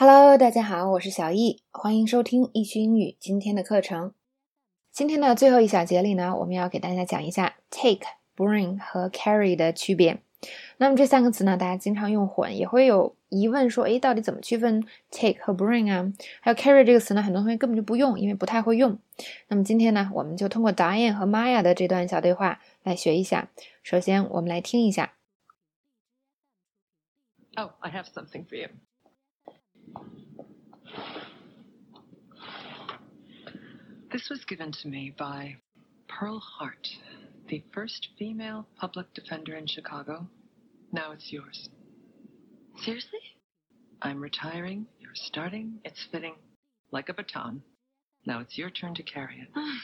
Hello，大家好，我是小易，欢迎收听易趣英语今天的课程。今天的最后一小节里呢，我们要给大家讲一下 take、bring 和 carry 的区别。那么这三个词呢，大家经常用混，也会有疑问说，诶，到底怎么区分 take 和 bring 啊？还有 carry 这个词呢，很多同学根本就不用，因为不太会用。那么今天呢，我们就通过 Diane 和 Maya 的这段小对话来学一下。首先，我们来听一下。Oh, I have something for you. This was given to me by Pearl Hart, the first female public defender in Chicago. Now it's yours. Seriously? I'm retiring. You're starting. It's fitting. Like a baton. Now it's your turn to carry it. Oh,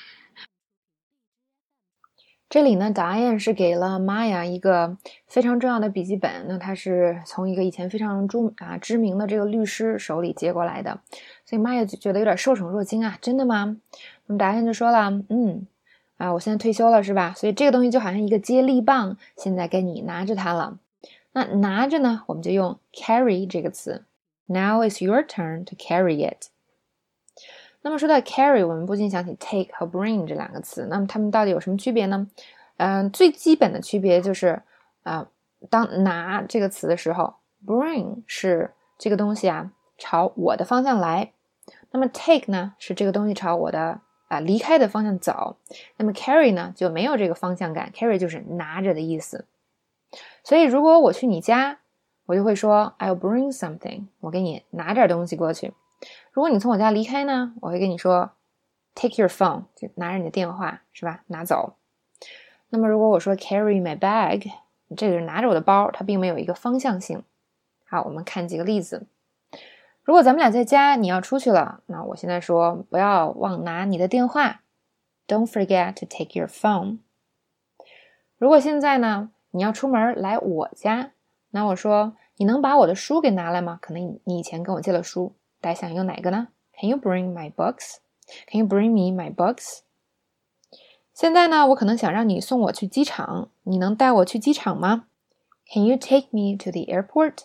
这里呢，达彦是给了玛雅一个非常重要的笔记本。那它是从一个以前非常著啊知名的这个律师手里接过来的，所以玛雅就觉得有点受宠若惊啊，真的吗？那么达彦就说了，嗯，啊，我现在退休了是吧？所以这个东西就好像一个接力棒，现在该你拿着它了。那拿着呢，我们就用 carry 这个词。Now is your turn to carry it。那么说到 carry，我们不禁想起 take 和 bring 这两个词。那么它们到底有什么区别呢？嗯，最基本的区别就是啊，当拿这个词的时候，bring 是这个东西啊朝我的方向来，那么 take 呢是这个东西朝我的啊离开的方向走。那么 carry 呢就没有这个方向感，carry 就是拿着的意思。所以如果我去你家，我就会说 I'll bring something，我给你拿点东西过去。如果你从我家离开呢，我会跟你说，take your phone，就拿着你的电话，是吧？拿走。那么如果我说 carry my bag，这个是拿着我的包，它并没有一个方向性。好，我们看几个例子。如果咱们俩在家，你要出去了，那我现在说不要忘拿你的电话，don't forget to take your phone。如果现在呢，你要出门来我家，那我说你能把我的书给拿来吗？可能你以前跟我借了书。大家想用哪个呢？Can you bring my books? Can you bring me my books? 现在呢，我可能想让你送我去机场，你能带我去机场吗？Can you take me to the airport?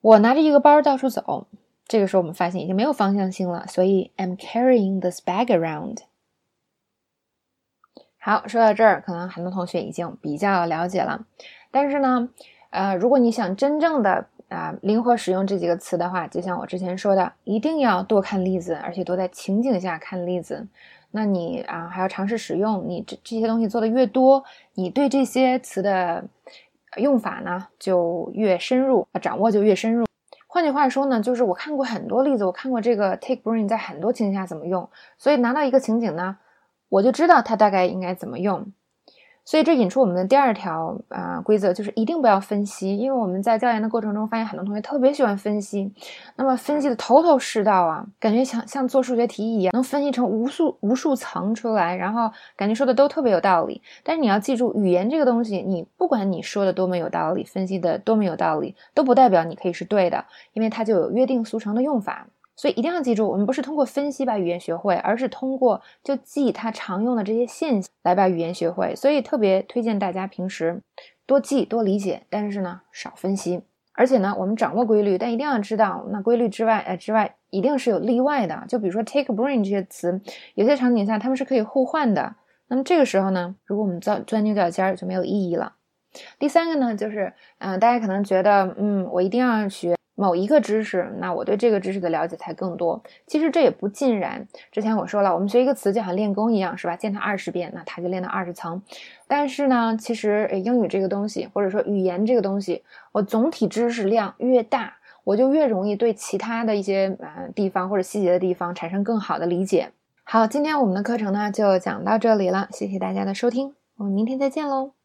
我拿着一个包到处走，这个时候我们发现已经没有方向性了，所以 I'm carrying this bag around。好，说到这儿，可能很多同学已经比较了解了，但是呢，呃，如果你想真正的啊，灵活使用这几个词的话，就像我之前说的，一定要多看例子，而且多在情景下看例子。那你啊，还要尝试使用。你这这些东西做的越多，你对这些词的用法呢就越深入，掌握就越深入。换句话说呢，就是我看过很多例子，我看过这个 take brain 在很多情景下怎么用，所以拿到一个情景呢，我就知道它大概应该怎么用。所以这引出我们的第二条啊规则，就是一定不要分析，因为我们在教研的过程中发现很多同学特别喜欢分析，那么分析的头头是道啊，感觉像像做数学题一样，能分析成无数无数层出来，然后感觉说的都特别有道理。但是你要记住，语言这个东西，你不管你说的多么有道理，分析的多么有道理，都不代表你可以是对的，因为它就有约定俗成的用法。所以一定要记住，我们不是通过分析把语言学会，而是通过就记它常用的这些现象来把语言学会。所以特别推荐大家平时多记多理解，但是呢少分析。而且呢，我们掌握规律，但一定要知道，那规律之外，呃之外一定是有例外的。就比如说 take bring 这些词，有些场景下它们是可以互换的。那么这个时候呢，如果我们钻钻牛角尖儿就没有意义了。第三个呢，就是嗯，大家可能觉得，嗯，我一定要学。某一个知识，那我对这个知识的了解才更多。其实这也不尽然。之前我说了，我们学一个词就像练功一样，是吧？见它二十遍，那它就练到二十层。但是呢，其实英语这个东西，或者说语言这个东西，我总体知识量越大，我就越容易对其他的一些呃地方或者细节的地方产生更好的理解。好，今天我们的课程呢就讲到这里了，谢谢大家的收听，我们明天再见喽。